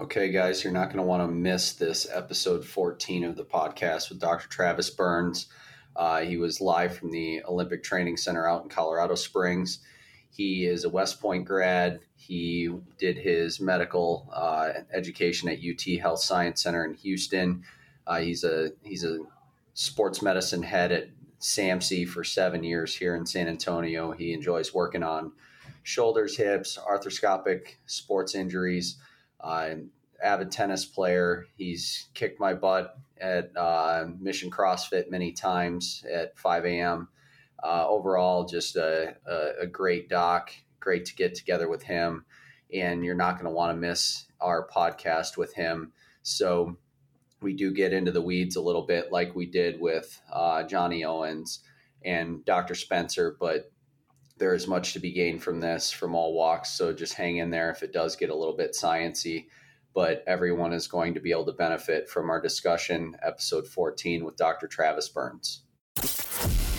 Okay, guys, you're not going to want to miss this episode 14 of the podcast with Dr. Travis Burns. Uh, he was live from the Olympic Training Center out in Colorado Springs. He is a West Point grad. He did his medical uh, education at UT Health Science Center in Houston. Uh, he's a he's a sports medicine head at SAMC for seven years here in San Antonio. He enjoys working on shoulders, hips, arthroscopic sports injuries. Uh, avid tennis player. He's kicked my butt at uh, Mission CrossFit many times at 5 a.m. Uh, overall, just a, a, a, great doc. Great to get together with him. And you're not going to want to miss our podcast with him. So we do get into the weeds a little bit, like we did with uh, Johnny Owens and Dr. Spencer, but there is much to be gained from this from all walks. So just hang in there if it does get a little bit sciency. But everyone is going to be able to benefit from our discussion, episode 14 with Dr. Travis Burns.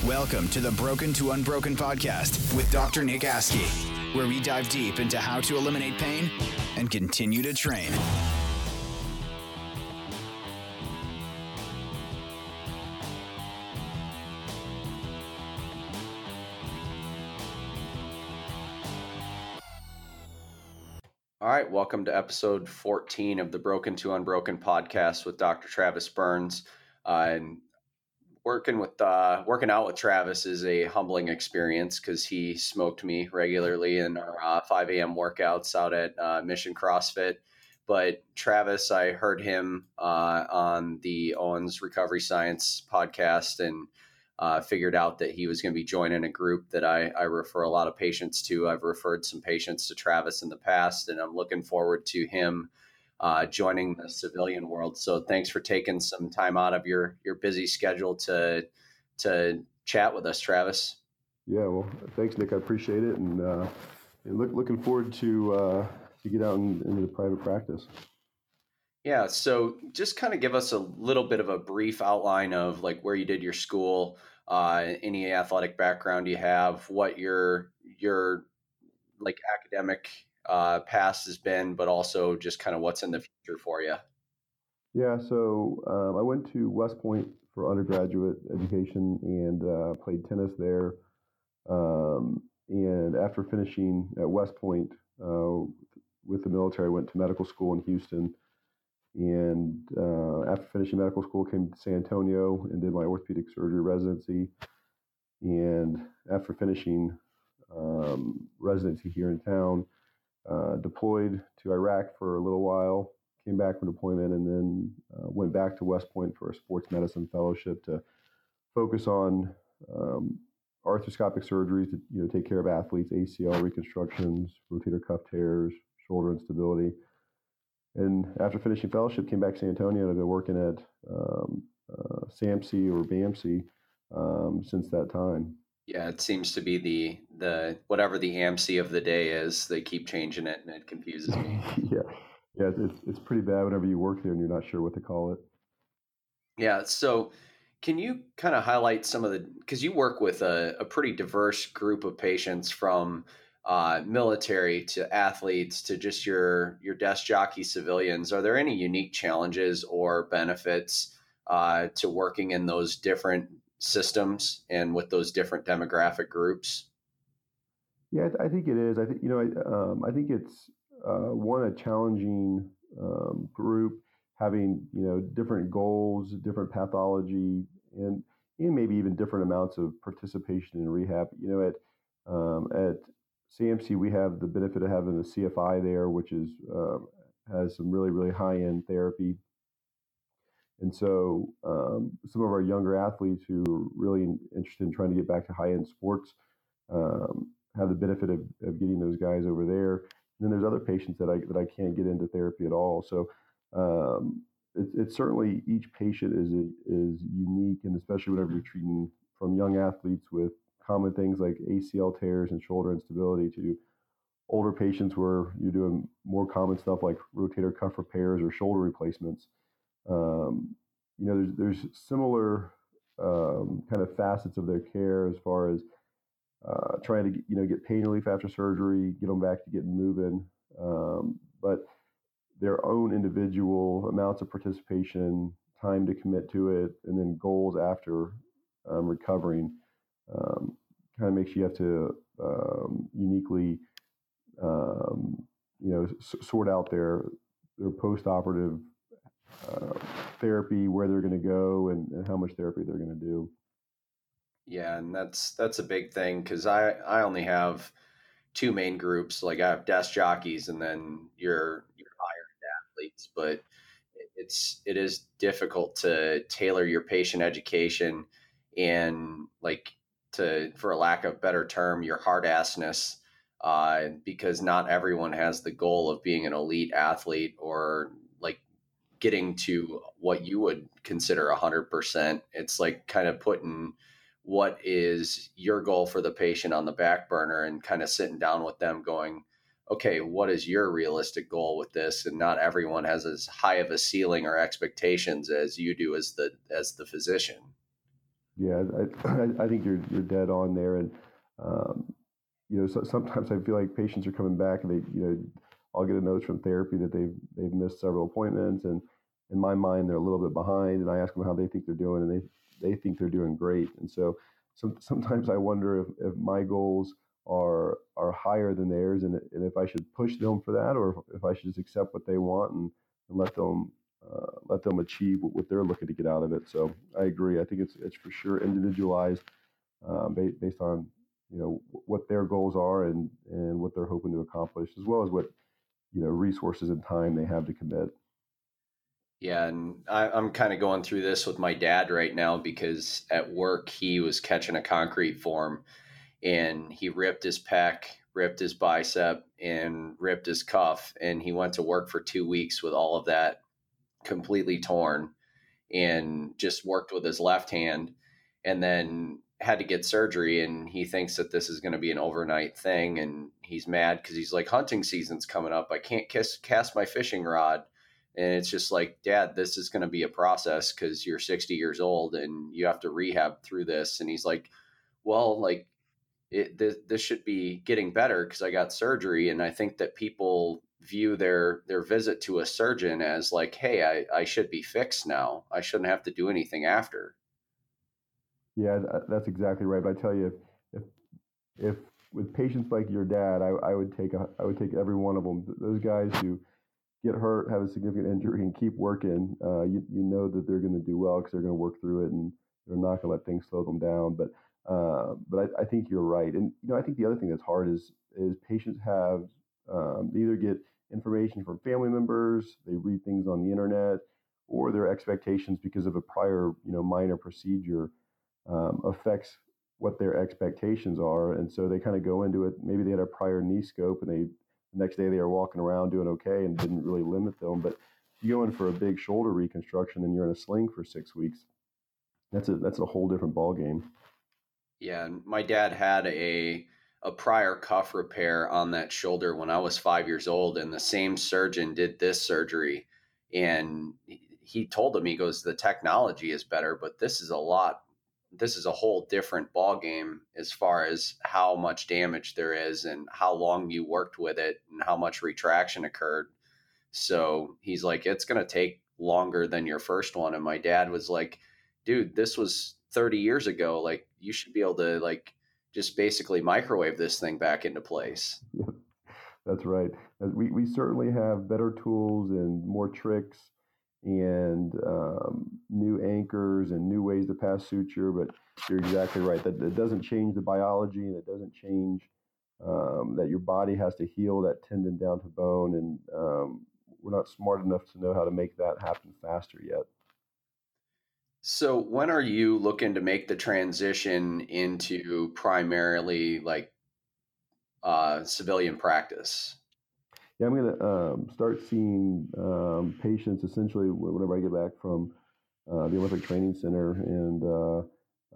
Welcome to the Broken to Unbroken podcast with Dr. Nick Askey, where we dive deep into how to eliminate pain and continue to train. Right, welcome to episode 14 of the Broken to Unbroken podcast with Dr. Travis Burns. Uh, and working with uh, working out with Travis is a humbling experience because he smoked me regularly in our uh, 5 a.m. workouts out at uh, Mission CrossFit. But Travis, I heard him uh, on the Owens Recovery Science podcast and uh, figured out that he was going to be joining a group that I, I, refer a lot of patients to. I've referred some patients to Travis in the past, and I'm looking forward to him uh, joining the civilian world. So thanks for taking some time out of your your busy schedule to to chat with us, Travis. Yeah, well, thanks, Nick. I appreciate it, and, uh, and look, looking forward to uh, to get out in, into the private practice. Yeah, so just kind of give us a little bit of a brief outline of like where you did your school, uh, any athletic background you have, what your your like academic uh, past has been, but also just kind of what's in the future for you. Yeah, so um, I went to West Point for undergraduate education and uh, played tennis there. Um, and after finishing at West Point uh, with the military, I went to medical school in Houston and uh, after finishing medical school, came to San Antonio and did my orthopedic surgery residency. And after finishing um, residency here in town, uh, deployed to Iraq for a little while, came back from deployment, and then uh, went back to West Point for a sports medicine fellowship to focus on um, arthroscopic surgeries to you know take care of athletes, ACL reconstructions, rotator cuff tears, shoulder instability and after finishing fellowship, came back to San Antonio and I've been working at um, uh, SAMC or BAMC um, since that time. Yeah, it seems to be the the whatever the AMC of the day is. They keep changing it, and it confuses me. yeah, yeah, it's it's pretty bad whenever you work there and you're not sure what to call it. Yeah, so can you kind of highlight some of the because you work with a, a pretty diverse group of patients from uh, military to athletes to just your your desk jockey civilians are there any unique challenges or benefits uh, to working in those different systems and with those different demographic groups? Yeah i, think it is. I think you know i, um, I think it's uh, one a challenging um, group having you know different goals different pathology and and maybe even different amounts of participation in rehab. You know at um, at SAMC, we have the benefit of having the CFI there, which is uh, has some really really high end therapy. And so, um, some of our younger athletes who are really interested in trying to get back to high end sports um, have the benefit of, of getting those guys over there. And then there's other patients that I that I can't get into therapy at all. So um, it's, it's certainly each patient is is unique, and especially whenever you're treating from young athletes with common things like ACL tears and shoulder instability to older patients where you're doing more common stuff like rotator cuff repairs or shoulder replacements. Um, you know, there's there's similar um, kind of facets of their care as far as uh, trying to you know get pain relief after surgery, get them back to getting moving. Um, but their own individual amounts of participation, time to commit to it, and then goals after um, recovering. Um, kind of makes you have to um, uniquely, um, you know, s- sort out their their post-operative uh, therapy, where they're going to go, and, and how much therapy they're going to do. Yeah, and that's that's a big thing because I I only have two main groups. Like I have desk jockeys, and then your your hired athletes. But it's it is difficult to tailor your patient education and like to for a lack of better term your hard assness uh, because not everyone has the goal of being an elite athlete or like getting to what you would consider 100% it's like kind of putting what is your goal for the patient on the back burner and kind of sitting down with them going okay what is your realistic goal with this? And not everyone has as high of a ceiling or expectations as you do as the as the physician yeah i, I think you're you're dead on there and um, you know so, sometimes i feel like patients are coming back and they you know i'll get a note from therapy that they've they've missed several appointments and in my mind they're a little bit behind and i ask them how they think they're doing and they they think they're doing great. And so some, sometimes I wonder if, if my goals are are higher than theirs, and, and if I should push them for that, or if, if I should just accept what they want and, and let them uh, let them achieve what, they're looking to get out of it. So I agree. I think it's it's for sure individualized uh, based, based on you know what their goals are and and what they're hoping to accomplish, as well as what you know resources and time they have to commit. Yeah, and I, I'm kind of going through this with my dad right now because at work he was catching a concrete form and he ripped his pec, ripped his bicep, and ripped his cuff. And he went to work for two weeks with all of that completely torn and just worked with his left hand and then had to get surgery. And he thinks that this is going to be an overnight thing. And he's mad because he's like, hunting season's coming up. I can't kiss, cast my fishing rod and it's just like dad this is going to be a process because you're 60 years old and you have to rehab through this and he's like well like it, this, this should be getting better because i got surgery and i think that people view their their visit to a surgeon as like hey i, I should be fixed now i shouldn't have to do anything after yeah that's exactly right but i tell you if if with patients like your dad I, I would take a, I would take every one of them those guys who get hurt, have a significant injury, and keep working, uh, you, you know that they're going to do well because they're going to work through it and they're not going to let things slow them down. But uh, but I, I, think you're right, and you know I think the other thing that's hard is is patients have um, they either get information from family members, they read things on the internet, or their expectations because of a prior you know minor procedure um, affects what their expectations are, and so they kind of go into it. Maybe they had a prior knee scope and they the next day they are walking around doing okay and didn't really limit them. But you go in for a big shoulder reconstruction and you're in a sling for six weeks, that's a that's a whole different ball game. Yeah, my dad had a a prior cuff repair on that shoulder when I was five years old, and the same surgeon did this surgery, and he told him he goes the technology is better, but this is a lot this is a whole different ball game as far as how much damage there is and how long you worked with it and how much retraction occurred. So he's like, it's going to take longer than your first one. And my dad was like, dude, this was 30 years ago. Like, you should be able to, like, just basically microwave this thing back into place. That's right. We, we certainly have better tools and more tricks and um, new anchors and new ways to pass suture. But you're exactly right. That it doesn't change the biology and it doesn't change um, that your body has to heal that tendon down to bone. And um, we're not smart enough to know how to make that happen faster yet. So when are you looking to make the transition into primarily like uh, civilian practice? Yeah, I'm going to um, start seeing um, patients essentially whenever I get back from uh, the Olympic Training Center, and uh,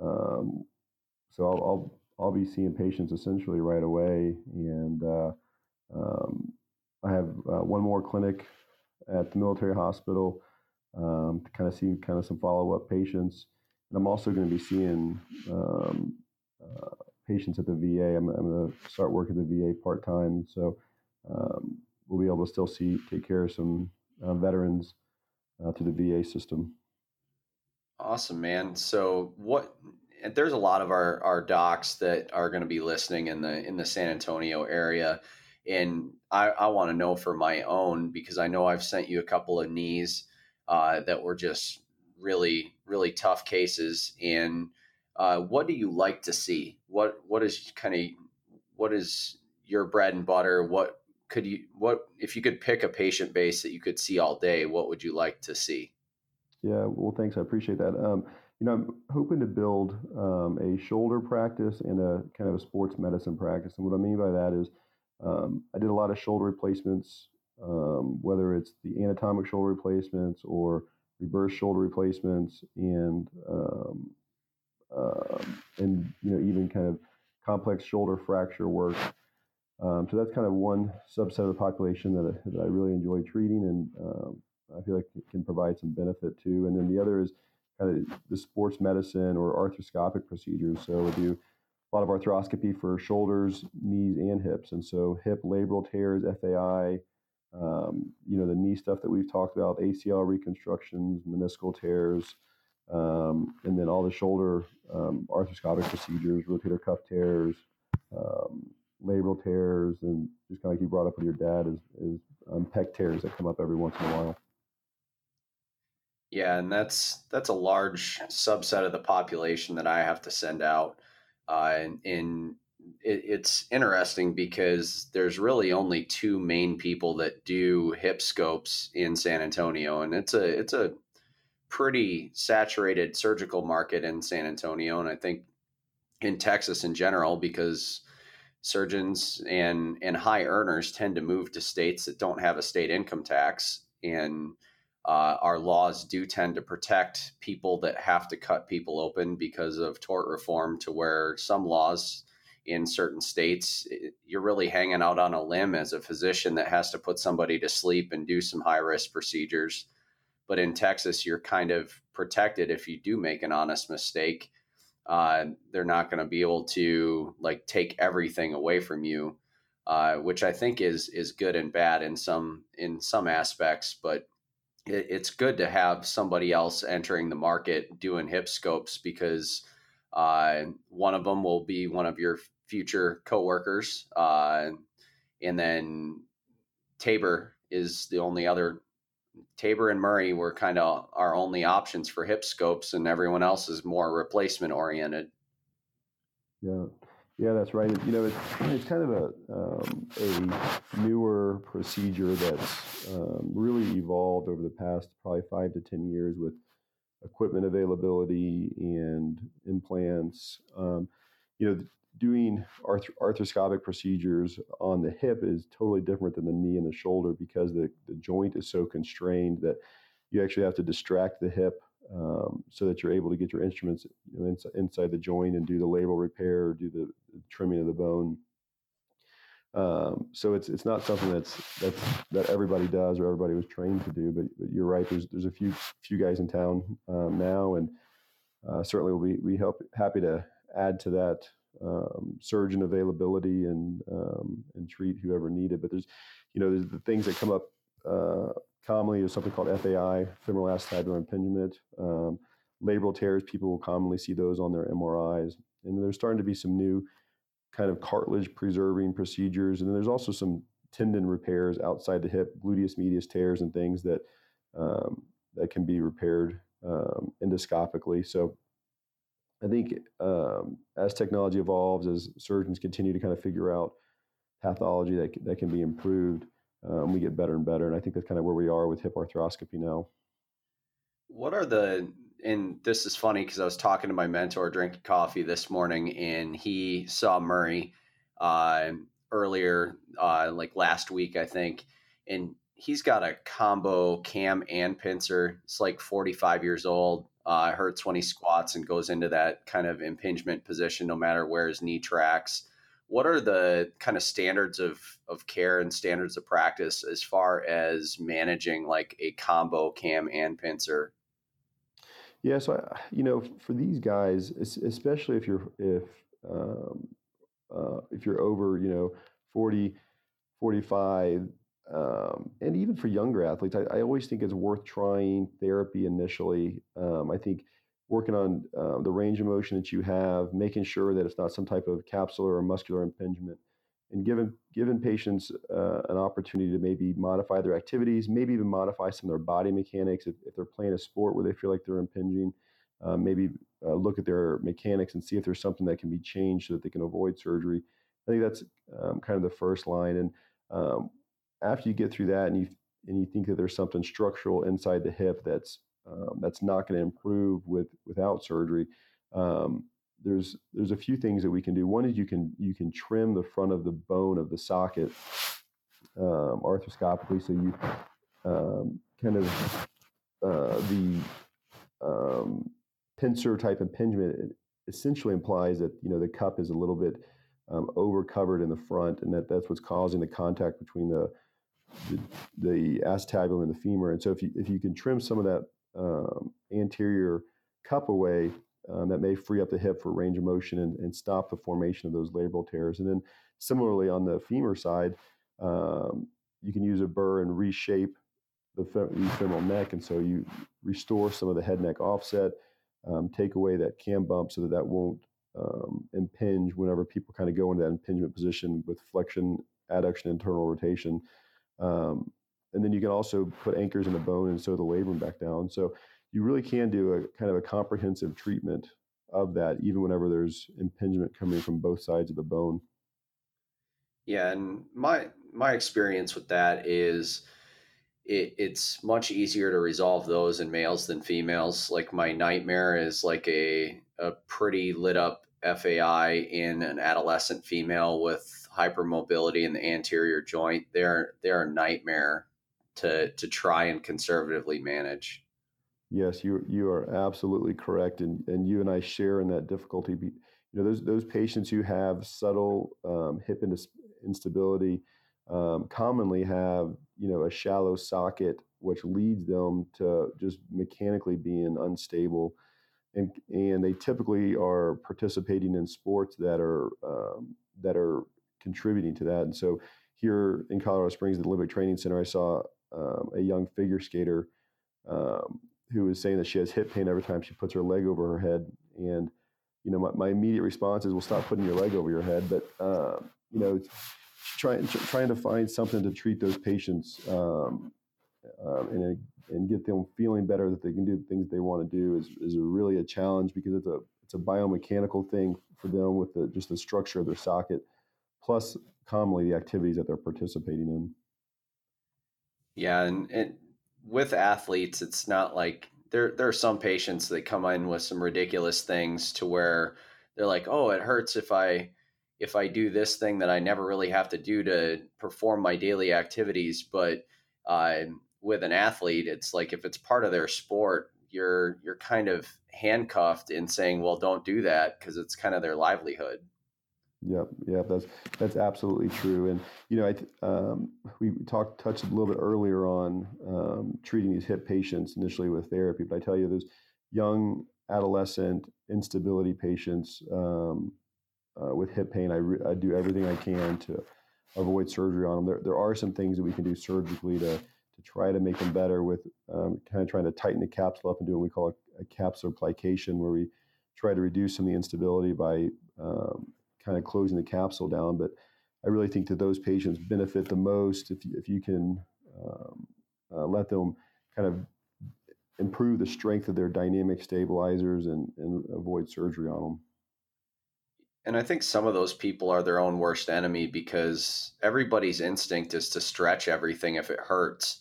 um, so I'll, I'll, I'll be seeing patients essentially right away. And uh, um, I have uh, one more clinic at the military hospital um, to kind of see kind of some follow up patients, and I'm also going to be seeing um, uh, patients at the VA. I'm, I'm going to start working at the VA part time, so. Um, we'll be able to still see take care of some uh, veterans uh, through the VA system. Awesome, man. So what? There's a lot of our our docs that are going to be listening in the in the San Antonio area, and I, I want to know for my own because I know I've sent you a couple of knees uh, that were just really really tough cases. And uh, what do you like to see? What what is kind of what is your bread and butter? What could you what if you could pick a patient base that you could see all day? What would you like to see? Yeah, well, thanks. I appreciate that. Um, you know, I'm hoping to build um, a shoulder practice and a kind of a sports medicine practice. And what I mean by that is, um, I did a lot of shoulder replacements, um, whether it's the anatomic shoulder replacements or reverse shoulder replacements, and um, um, and you know even kind of complex shoulder fracture work. Um, so that's kind of one subset of the population that, that I really enjoy treating, and um, I feel like it can provide some benefit too. And then the other is kind of the sports medicine or arthroscopic procedures. So we do a lot of arthroscopy for shoulders, knees, and hips. And so hip labral tears, FAI, um, you know, the knee stuff that we've talked about, ACL reconstructions, meniscal tears, um, and then all the shoulder um, arthroscopic procedures, rotator cuff tears, um, labral tears, and just kind of like you brought up with your dad is, is um, pec tears that come up every once in a while. Yeah, and that's that's a large subset of the population that I have to send out. Uh, and it, it's interesting because there's really only two main people that do hip scopes in San Antonio, and it's a it's a pretty saturated surgical market in San Antonio, and I think in Texas in general because surgeons and and high earners tend to move to states that don't have a state income tax and uh, our laws do tend to protect people that have to cut people open because of tort reform, to where some laws in certain states, you're really hanging out on a limb as a physician that has to put somebody to sleep and do some high risk procedures. But in Texas, you're kind of protected if you do make an honest mistake. Uh, they're not going to be able to like take everything away from you, uh, which I think is is good and bad in some in some aspects. But it, it's good to have somebody else entering the market doing hip scopes because uh, one of them will be one of your future coworkers, uh, and then Tabor is the only other. Tabor and Murray were kind of our only options for hip scopes, and everyone else is more replacement oriented. Yeah, yeah, that's right. You know, it's, it's kind of a, um, a newer procedure that's um, really evolved over the past probably five to 10 years with equipment availability and implants. Um, you know, doing arth- arthroscopic procedures on the hip is totally different than the knee and the shoulder because the, the joint is so constrained that you actually have to distract the hip um, so that you're able to get your instruments you know, inside, inside the joint and do the labral repair or do the, the trimming of the bone. Um, so it's it's not something that's that's that everybody does or everybody was trained to do. But, but you're right. There's there's a few few guys in town um, now, and uh, certainly we'll be we help happy to add to that um, surgeon availability and um, and treat whoever needed. But there's you know there's the things that come up uh, commonly is something called FAI, femoral acetabular impingement. Um, labral tears, people will commonly see those on their MRIs. And there's starting to be some new kind of cartilage preserving procedures. And then there's also some tendon repairs outside the hip, gluteus medius tears and things that um, that can be repaired um, endoscopically. So I think um, as technology evolves, as surgeons continue to kind of figure out pathology that, that can be improved, um, we get better and better. And I think that's kind of where we are with hip arthroscopy now. What are the and this is funny because I was talking to my mentor drinking coffee this morning, and he saw Murray uh, earlier, uh, like last week, I think, and he's got a combo cam and pincer. It's like 45 years old. Uh, hurts when he squats and goes into that kind of impingement position, no matter where his knee tracks. What are the kind of standards of of care and standards of practice as far as managing like a combo cam and pincer? Yeah so I, you know for these guys especially if you're if um, uh, if you're over you know 40 45 um, and even for younger athletes, I, I, always think it's worth trying therapy initially. Um, I think working on uh, the range of motion that you have, making sure that it's not some type of capsular or muscular impingement, and giving giving patients uh, an opportunity to maybe modify their activities, maybe even modify some of their body mechanics if, if they're playing a sport where they feel like they're impinging. Uh, maybe look at their mechanics and see if there's something that can be changed so that they can avoid surgery. I think that's um, kind of the first line. And um, after you get through that and you and you think that there's something structural inside the hip that's um, that's not going to improve with without surgery, um, there's there's a few things that we can do. One is you can you can trim the front of the bone of the socket um, arthroscopically, so you um, kind of uh, the um, pincer type impingement essentially implies that you know the cup is a little bit um, over covered in the front, and that that's what's causing the contact between the the, the acetabulum and the femur. And so if you if you can trim some of that um, anterior cup away, um, that may free up the hip for range of motion and, and, stop the formation of those labral tears. And then similarly on the femur side, um, you can use a burr and reshape the, the femoral neck, and so you restore some of the head neck offset, um, take away that cam bump so that that won't um, impinge whenever people kind of go into that impingement position with flexion, adduction, internal rotation. Um, and then you can also put anchors in the bone and sew the labrum back down. So you really can do a kind of a comprehensive treatment of that, even whenever there's impingement coming from both sides of the bone. Yeah, and my my experience with that is it, it's much easier to resolve those in males than females. Like my nightmare is like a a pretty lit up FAI in an adolescent female with hypermobility in the anterior joint. They're they're a nightmare to to try and conservatively manage. Yes, you you are absolutely correct, and and you and I share in that difficulty. You know those those patients who have subtle um, hip instability um, commonly have you know a shallow socket, which leads them to just mechanically being unstable and and they typically are participating in sports that are um, that are contributing to that. And so here in Colorado Springs, at the Olympic Training Center, I saw um, a young figure skater um, who was saying that she has hip pain every time she puts her leg over her head. And you know, my, my immediate response is, "Well, stop putting your leg over your head." But um, you know, trying trying to find something to treat those patients um, um, in a and get them feeling better that they can do the things they want to do is, is really a challenge because it's a it's a biomechanical thing for them with the just the structure of their socket, plus commonly the activities that they're participating in. Yeah, and, and with athletes, it's not like there there are some patients that come in with some ridiculous things to where they're like, oh, it hurts if I if I do this thing that I never really have to do to perform my daily activities, but uh, with an athlete, it's like if it's part of their sport, you're you're kind of handcuffed in saying, "Well, don't do that," because it's kind of their livelihood. Yep, yep, that's that's absolutely true. And you know, I um, we talked touched a little bit earlier on um, treating these hip patients initially with therapy, but I tell you, those young adolescent instability patients um, uh, with hip pain, I, re- I do everything I can to avoid surgery on them. There there are some things that we can do surgically to to try to make them better with um, kind of trying to tighten the capsule up and do what we call a, a capsular plication, where we try to reduce some of the instability by um, kind of closing the capsule down. But I really think that those patients benefit the most if, if you can um, uh, let them kind of improve the strength of their dynamic stabilizers and, and avoid surgery on them. And I think some of those people are their own worst enemy because everybody's instinct is to stretch everything if it hurts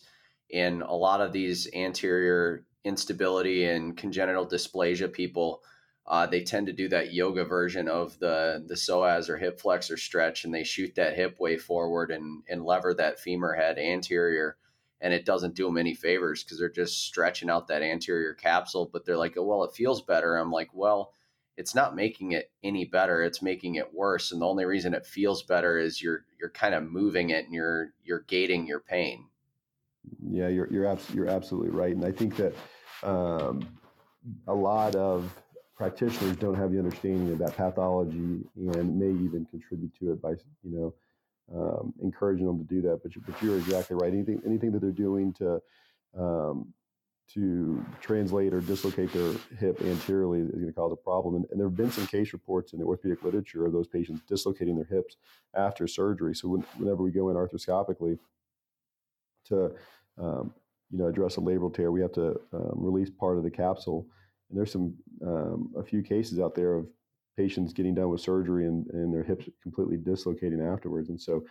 And a lot of these anterior instability and congenital dysplasia people, uh, they tend to do that yoga version of the the psoas or hip flexor stretch, and they shoot that hip way forward and and lever that femur head anterior, and it doesn't do them any favors because they're just stretching out that anterior capsule. But they're like, oh, well, it feels better. I'm like, well, it's not making it any better; it's making it worse. And the only reason it feels better is you're you're kind of moving it and you're you're gating your pain. Yeah, you're you're abs- you're absolutely right, and I think that um, a lot of practitioners don't have the understanding of that pathology and may even contribute to it by you know um, encouraging them to do that. But, you, but you're exactly right. Anything anything that they're doing to um, to translate or dislocate their hip anteriorly is going to cause a problem. And, and, there have been some case reports in the orthopedic literature of those patients dislocating their hips after surgery. So when, whenever we go in arthroscopically to um, you know address a labral tear, we have to um, release part of the capsule. There's some um, a few cases out there of patients getting done with surgery and, and their hips completely dislocating afterwards. And so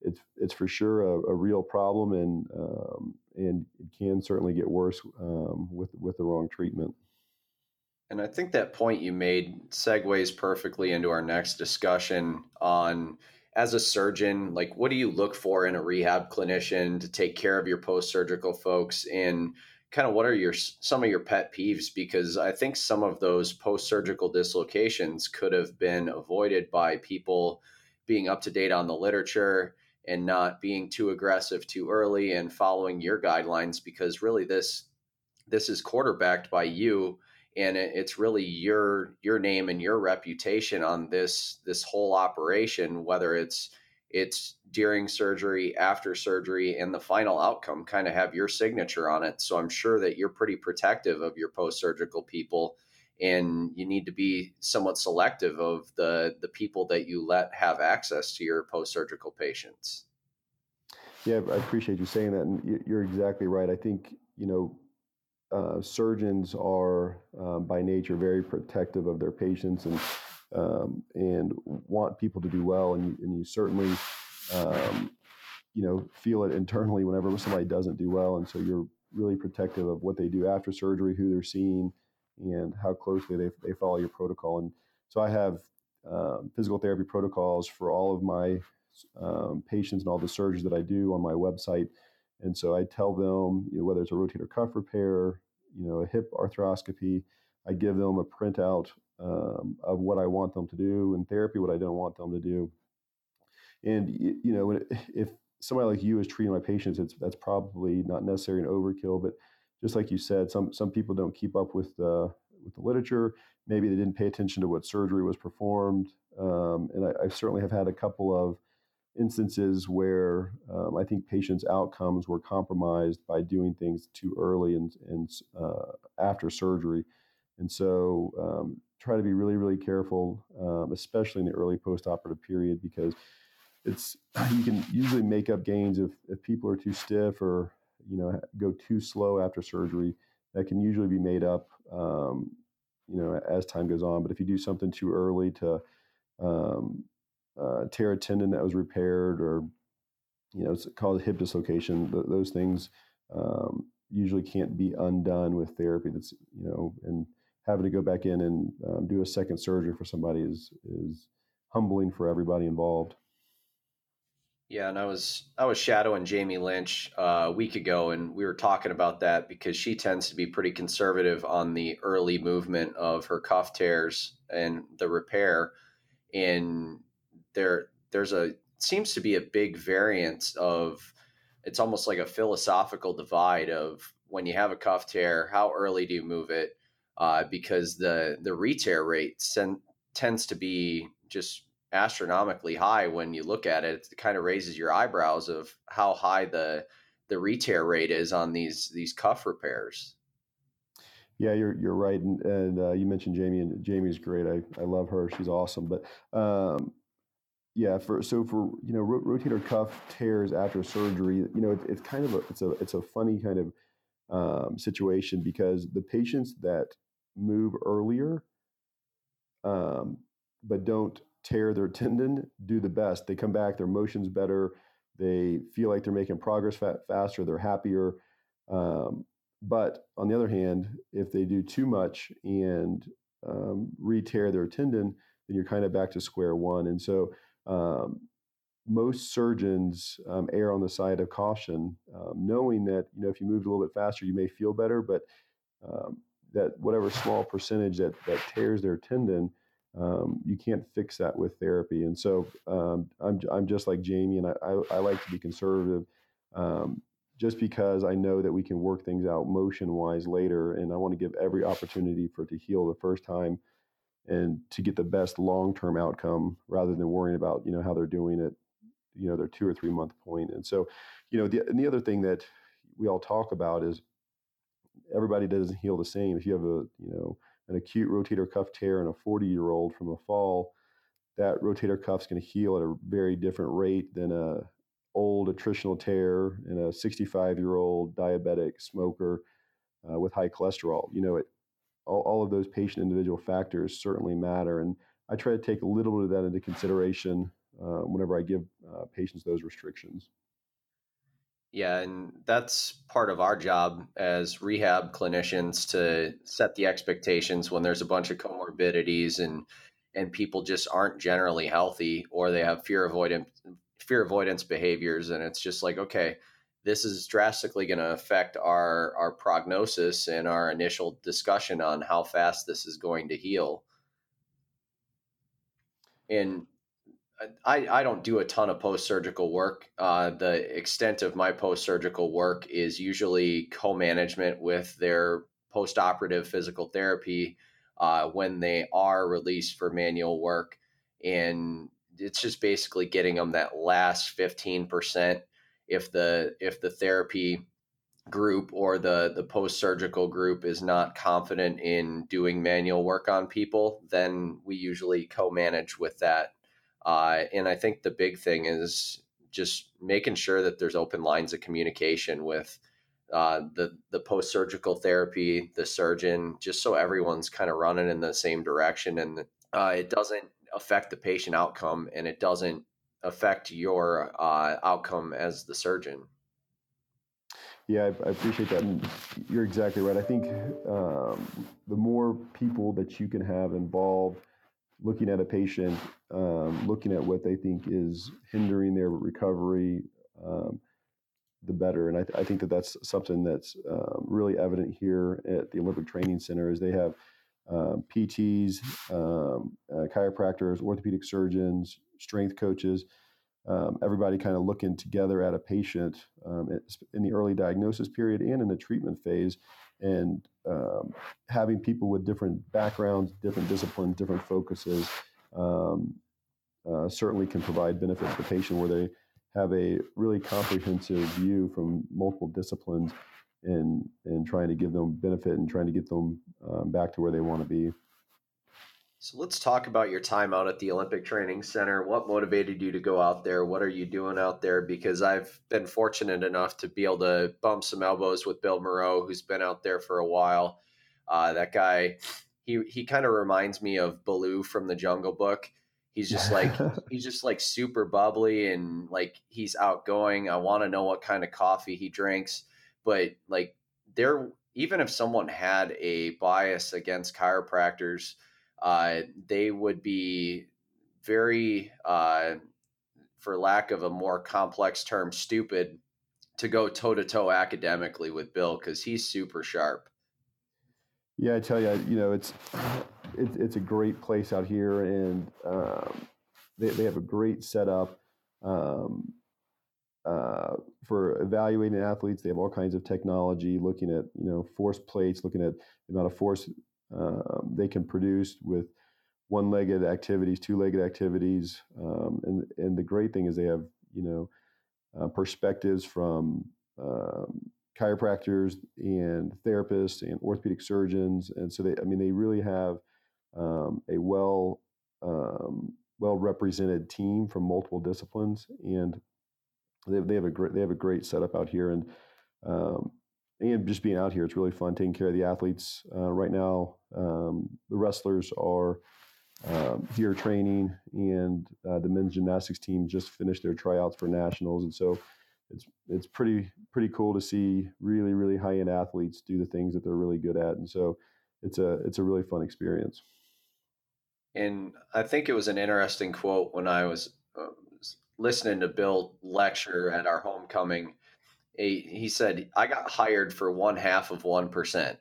it's it's for sure a, a real problem, and um, and it can certainly get worse um, with with the wrong treatment. And I think that point you made segues perfectly into our next discussion on as a surgeon, like what do you look for in a rehab clinician to take care of your post surgical folks and kind of what are your some of your pet peeves? Because I think some of those post surgical dislocations could have been avoided by people being up to date on the literature and not being too aggressive too early and following your guidelines because really this this is quarterbacked by you and it's really your your name and your reputation on this this whole operation whether it's it's during surgery after surgery and the final outcome kind of have your signature on it so i'm sure that you're pretty protective of your post surgical people and you need to be somewhat selective of the the people that you let have access to your post surgical patients. Yeah, I appreciate you saying that, and you're exactly right. I think you know uh, surgeons are um, by nature very protective of their patients and um, and want people to do well, and you, and you certainly um, you know feel it internally whenever somebody doesn't do well, and so you're really protective of what they do after surgery, who they're seeing and how closely they, they follow your protocol. And so I have um, physical therapy protocols for all of my um, patients and all the surgeries that I do on my website. And so I tell them, you know, whether it's a rotator cuff repair, you know, a hip arthroscopy, I give them a printout um, of what I want them to do in therapy, what I don't want them to do. And you know, if somebody like you is treating my patients, it's that's probably not necessarily an overkill, but just like you said, some some people don't keep up with the with the literature. Maybe they didn't pay attention to what surgery was performed, um, and I, I, certainly have had a couple of instances where um, I think patients' outcomes were compromised by doing things too early and and uh, after surgery, and so um, try to be really really careful, um, especially in the early postoperative period because it's you can usually make up gains if if people are too stiff or you know go too slow after surgery. That can usually be made up um, you know as time goes on. But if you do something too early to um, uh, tear a tendon that was repaired or you know cause hip dislocation th- those things um, usually can't be undone with therapy that's you know and having to go back in and um, do a second surgery for somebody is is humbling for everybody involved yeah, and I was I was shadowing Jamie Lynch uh, a week ago, and we were talking about that because she tends to be pretty conservative on the early movement of her cuff tears and the repair. And there there's a seems to be a big variance of it's almost like a philosophical divide of when you have a cuff tear, how early do you move it? Uh, because the the re-tear rate sen- tends to be just astronomically high when you look at it. It kind of raises your eyebrows of how high the the re-tear rate is on these these cuff repairs. Yeah, you're you're right, and, and uh, you mentioned Jamie, and Jamie's great. I, I love her; she's awesome. But um, yeah, for so for you know rotator cuff tears after surgery, you know it, it's kind of a it's a it's a funny kind of um, situation because the patients that move earlier, um, but don't tear their tendon do the best. They come back, their motion's better. They feel like they're making progress faster. They're happier. Um, but on the other hand, if they do too much and um, re-tear their tendon, then you're kind of back to square one. And so um, most surgeons um, err on the side of caution, um, knowing that you know if you move a little bit faster, you may feel better, but um, that whatever small percentage that that tears their tendon um, you can't fix that with therapy. And so um, I'm, I'm just like Jamie, and I, I, I like to be conservative um, just because I know that we can work things out motion wise later. And I want to give every opportunity for it to heal the first time and to get the best long term outcome rather than worrying about you know how they're doing it you know their two or three month point. And so, you know, the the other thing that we all talk about is everybody doesn't heal the same. If you have a you know an acute rotator cuff tear in a 40 year old from a fall, that rotator cuff is going to heal at a very different rate than a old attritional tear in a 65 year old diabetic smoker uh, with high cholesterol. You know, it all, all of those patient individual factors certainly matter, and I try to take a little bit of that into consideration uh, whenever I give uh, patients those restrictions. Yeah, and that's part of our job as rehab clinicians to set the expectations when there's a bunch of comorbidities and and people just aren't generally healthy or they have fear avoidance fear avoidance behaviors and it's just like okay, this is drastically going to affect our our prognosis and our initial discussion on how fast this is going to heal. And I, I don't do a ton of post surgical work. Uh, the extent of my post surgical work is usually co management with their post operative physical therapy uh, when they are released for manual work. And it's just basically getting them that last 15%. If the if the therapy group or the the post surgical group is not confident in doing manual work on people, then we usually co manage with that uh, and I think the big thing is just making sure that there's open lines of communication with uh, the the post surgical therapy, the surgeon, just so everyone's kind of running in the same direction, and uh, it doesn't affect the patient outcome, and it doesn't affect your uh, outcome as the surgeon. Yeah, I, I, appreciate that. And you're exactly right. I think um, the more people that you can have involved looking at a patient, um, looking at what they think is hindering their recovery, um, the better. And I, th- I, think that that's something that's um, really evident here at the Olympic Training Center is they have um, PTs, um, uh, chiropractors, orthopedic surgeons, strength coaches, um, everybody kind of looking together at a patient in the early diagnosis period and in the treatment phase and um, having people with different backgrounds, different disciplines, different focuses um, uh, certainly can provide benefit to the patient where they have a really comprehensive view from multiple disciplines and and trying to give them benefit and trying to get them um, back to where they want to be. So let's talk about your time out at the Olympic Training Center. What motivated you to go out there? What are you doing out there? Because I've been fortunate enough to be able to bump some elbows with Bill Moreau, who's been out there for a while. Uh, that guy, he he kind of reminds me of Baloo from the Jungle Book. He's just like he's just like super bubbly and like he's outgoing. I want to know what kind of coffee he drinks, but like there, even if someone had a bias against chiropractors uh, they would be very, uh, for lack of a more complex term, stupid to go toe to toe academically with Bill because he's super sharp. Yeah, I tell you, you know, it's it's, it's a great place out here, and um, they they have a great setup um, uh, for evaluating athletes. They have all kinds of technology, looking at you know force plates, looking at the amount of force um, they can produce with one-legged activities, two-legged activities, um, and and the great thing is they have you know uh, perspectives from um, chiropractors and therapists and orthopedic surgeons, and so they I mean they really have um, a well um, well represented team from multiple disciplines, and they, they have a great they have a great setup out here, and um, and just being out here, it's really fun taking care of the athletes. Uh, right now, um, the wrestlers are um, here training, and uh, the men's gymnastics team just finished their tryouts for nationals, and so it's it's pretty pretty cool to see really really high end athletes do the things that they're really good at, and so it's a it's a really fun experience. And I think it was an interesting quote when I was uh, listening to Bill lecture at our homecoming he, said, I got hired for one half of 1%.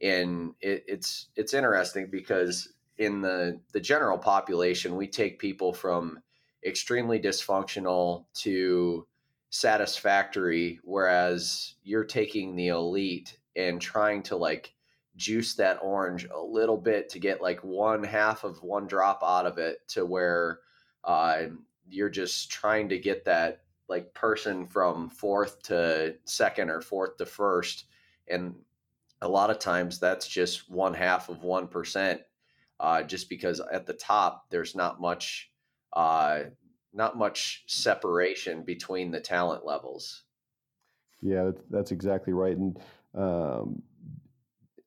And it, it's, it's interesting because in the, the general population, we take people from extremely dysfunctional to satisfactory, whereas you're taking the elite and trying to like juice that orange a little bit to get like one half of one drop out of it to where uh, you're just trying to get that like person from fourth to second or fourth to first and a lot of times that's just one half of one percent uh, just because at the top there's not much uh, not much separation between the talent levels. Yeah that's, that's exactly right and um,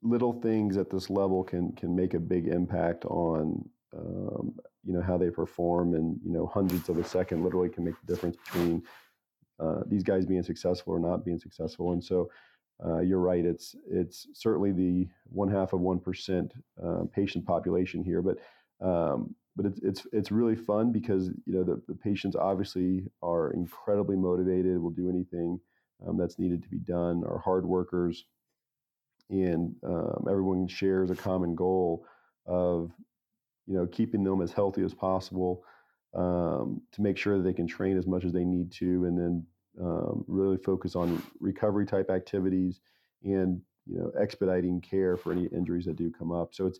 little things at this level can can make a big impact on um, you know how they perform and you know hundreds of a second literally can make the difference between uh, these guys being successful or not being successful. And so uh, you're right it's it's certainly the one half of one percent uh, patient population here but um, but it's it's it's really fun because you know the, the patients obviously are incredibly motivated will do anything um, that's needed to be done are hard workers and um, everyone shares a common goal of you know keeping them as healthy as possible um, to make sure that they can train as much as they need to and then um, really focus on recovery type activities and you know expediting care for any injuries that do come up. So it's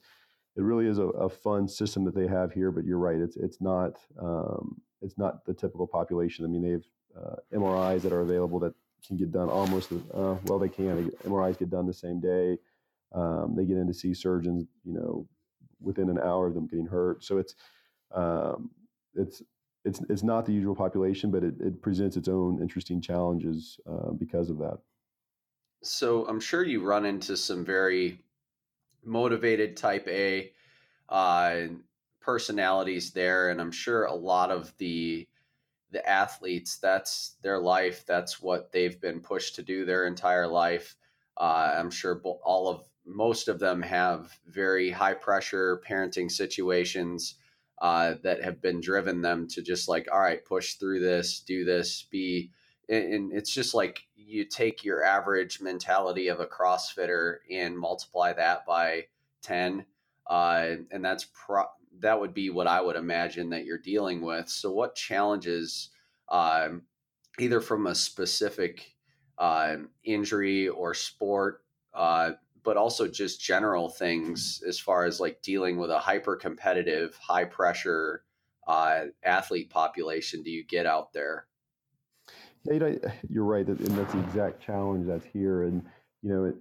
it really is a, a fun system that they have here but you're right it's it's not um, it's not the typical population. I mean they have uh, mris that are available that can get done almost uh, well they can mris get done the same day. Um, they get in to see surgeons you know within an hour of them getting hurt. So it's um, it's it's it's not the usual population but it, it presents its own interesting challenges uh, because of that. So i'm sure you run into some very motivated type a uh, personalities there and i'm sure a lot of the the athletes that's their life that's what they've been pushed to do their entire life. Uh, i'm sure all of most of them have very high pressure parenting situations uh, that have been driven them to just like all right push through this do this be and it's just like you take your average mentality of a crossfitter and multiply that by 10 uh, and that's pro- that would be what I would imagine that you're dealing with. So, what challenges, um, either from a specific uh, injury or sport, uh, but also just general things as far as like dealing with a hyper competitive, high pressure uh, athlete population, do you get out there? Yeah, you're right, and that's the exact challenge that's here. And you know,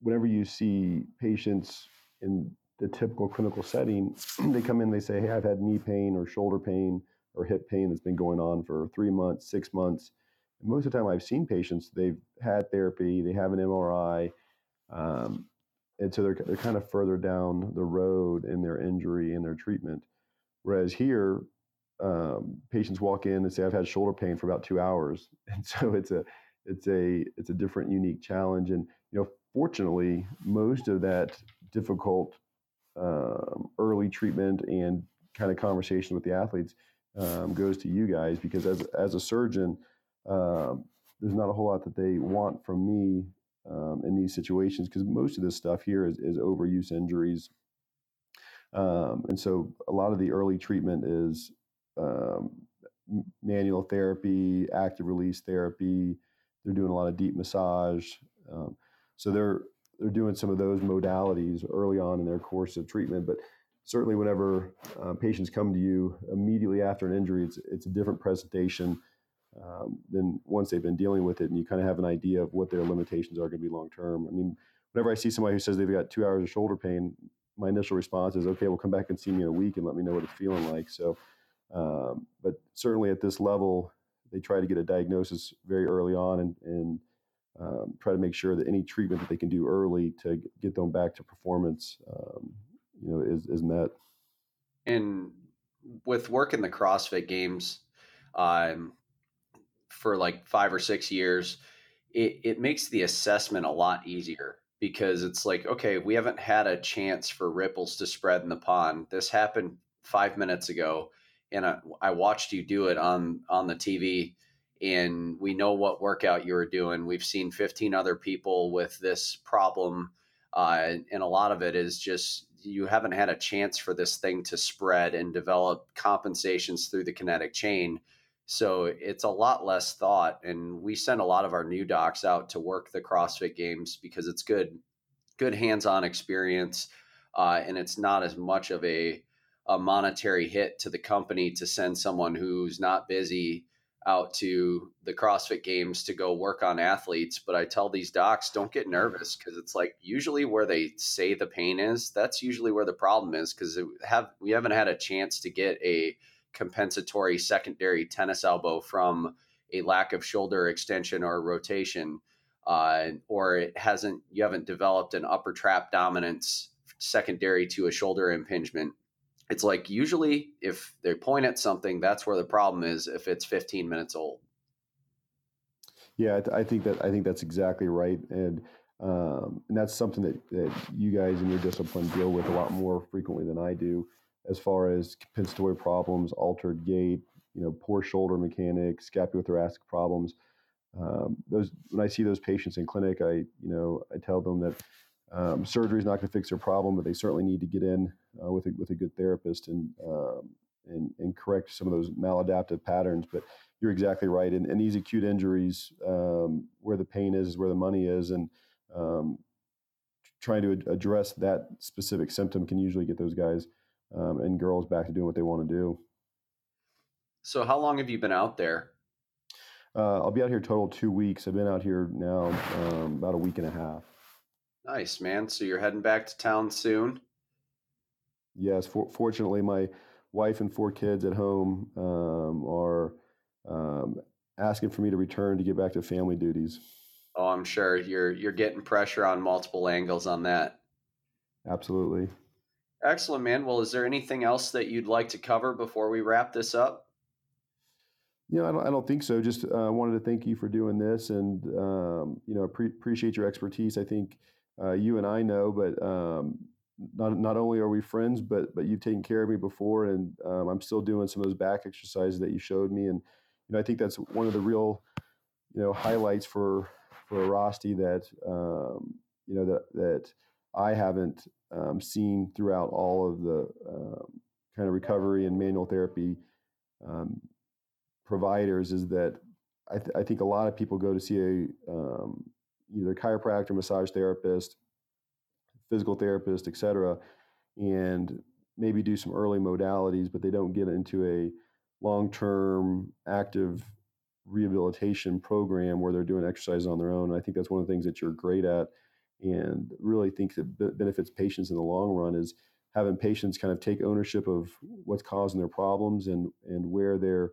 whenever you see patients in the typical clinical setting, they come in, they say, Hey, I've had knee pain or shoulder pain or hip pain that's been going on for three months, six months. And most of the time I've seen patients, they've had therapy, they have an MRI. Um, and so they're, they're kind of further down the road in their injury and their treatment. Whereas here, um, patients walk in and say, I've had shoulder pain for about two hours. And so it's a, it's a, it's a different, unique challenge. And, you know, fortunately, most of that difficult um, early treatment and kind of conversation with the athletes um, goes to you guys because as as a surgeon, um, there's not a whole lot that they want from me um, in these situations because most of this stuff here is, is overuse injuries, um, and so a lot of the early treatment is um, manual therapy, active release therapy. They're doing a lot of deep massage. so they're they're doing some of those modalities early on in their course of treatment. But certainly, whenever uh, patients come to you immediately after an injury, it's it's a different presentation um, than once they've been dealing with it, and you kind of have an idea of what their limitations are going to be long term. I mean, whenever I see somebody who says they've got two hours of shoulder pain, my initial response is, "Okay, well, come back and see me in a week and let me know what it's feeling like." So, um, but certainly at this level, they try to get a diagnosis very early on and and um, try to make sure that any treatment that they can do early to get them back to performance, um, you know, is, is met. And with working the CrossFit Games um, for like five or six years, it, it makes the assessment a lot easier because it's like, okay, we haven't had a chance for ripples to spread in the pond. This happened five minutes ago, and I, I watched you do it on on the TV and we know what workout you were doing. We've seen 15 other people with this problem. Uh, and a lot of it is just you haven't had a chance for this thing to spread and develop compensations through the kinetic chain. So it's a lot less thought. And we send a lot of our new docs out to work the CrossFit games because it's good, good hands on experience. Uh, and it's not as much of a a monetary hit to the company to send someone who's not busy out to the CrossFit games to go work on athletes. But I tell these docs, don't get nervous because it's like usually where they say the pain is, that's usually where the problem is because have we haven't had a chance to get a compensatory secondary tennis elbow from a lack of shoulder extension or rotation, uh, or it hasn't you haven't developed an upper trap dominance secondary to a shoulder impingement it's like usually if they point at something, that's where the problem is. If it's 15 minutes old. Yeah, I, think that I think that's exactly right, and um, and that's something that, that you guys in your discipline deal with a lot more frequently than I do, as far as compensatory problems, altered gait, you know, poor shoulder mechanics, scapulothoracic problems. Um, those when I see those patients in clinic, I you know I tell them that um, surgery is not going to fix their problem, but they certainly need to get in uh, with a, with a good therapist and, um, and and correct some of those maladaptive patterns. But you're exactly right. And, and these acute injuries, um, where the pain is, is where the money is, and um, trying to ad- address that specific symptom can usually get those guys um, and girls back to doing what they want to do. So, how long have you been out there? Uh, I'll be out here total two weeks. I've been out here now um, about a week and a half. Nice, man. So you're heading back to town soon? Yes. For, fortunately, my wife and four kids at home um, are um, asking for me to return to get back to family duties. Oh, I'm sure you're you're getting pressure on multiple angles on that. Absolutely. Excellent, man. Well, is there anything else that you'd like to cover before we wrap this up? You know, I don't, I don't think so. Just uh, wanted to thank you for doing this, and um, you know, pre- appreciate your expertise. I think uh, you and I know, but um, not not only are we friends, but but you've taken care of me before, and um, I'm still doing some of those back exercises that you showed me, and you know I think that's one of the real you know highlights for for Rosti that um, you know that that I haven't um, seen throughout all of the um, kind of recovery and manual therapy um, providers is that I, th- I, think a lot of people go to see a um, either chiropractor, massage therapist, physical therapist, etc., and maybe do some early modalities, but they don't get into a long-term active rehabilitation program where they're doing exercise on their own. And I think that's one of the things that you're great at, and really think that benefits patients in the long run is having patients kind of take ownership of what's causing their problems and and where they're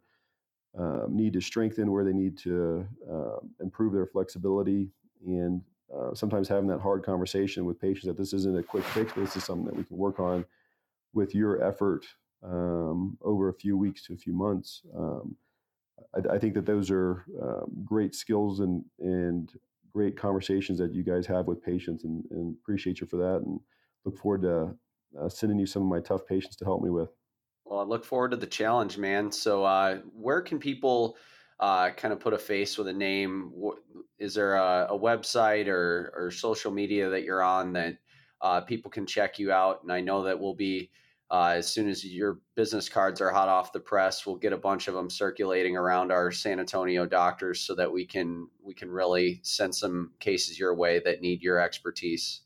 um, need to strengthen, where they need to uh, improve their flexibility, and uh, sometimes having that hard conversation with patients that this isn't a quick fix, this is something that we can work on with your effort um, over a few weeks to a few months. Um, I, I, think that those are um, great skills and and great conversations that you guys have with patients, and, and appreciate you for that. And look forward to uh, sending you some of my tough patients to help me with. Well, I look forward to the challenge, man. So, uh, where can people uh, kind of put a face with a name? Is there a, a website or, or social media that you're on that uh, people can check you out? And I know that we'll be uh, as soon as your business cards are hot off the press, we'll get a bunch of them circulating around our San Antonio doctors so that we can we can really send some cases your way that need your expertise.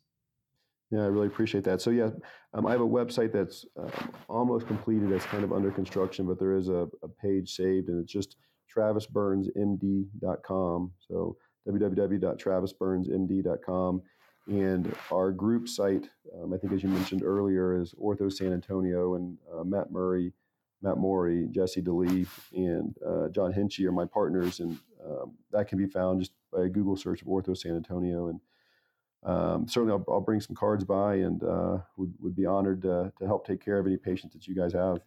Yeah, I really appreciate that. So yeah, um, I have a website that's um, almost completed. That's kind of under construction, but there is a, a page saved, and it's just travisburnsmd.com. So www.travisburnsmd.com. And our group site, um, I think as you mentioned earlier, is Ortho San Antonio and uh, Matt Murray, Matt Morey, Jesse DeLee, and uh, John Hinchy are my partners. And um, that can be found just by a Google search of Ortho San Antonio. And um, certainly I'll, I'll, bring some cards by and uh, would, would be honored to, to help take care of any patients that you guys have.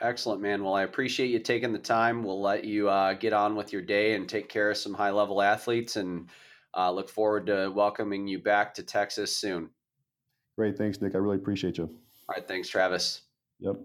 Excellent, man. Well, I appreciate you taking the time. We'll let you uh, get on with your day and take care of some high level athletes and uh, look forward to welcoming you back to Texas soon. Great. Thanks, Nick. I really appreciate you. All right. Thanks, Travis. Yep.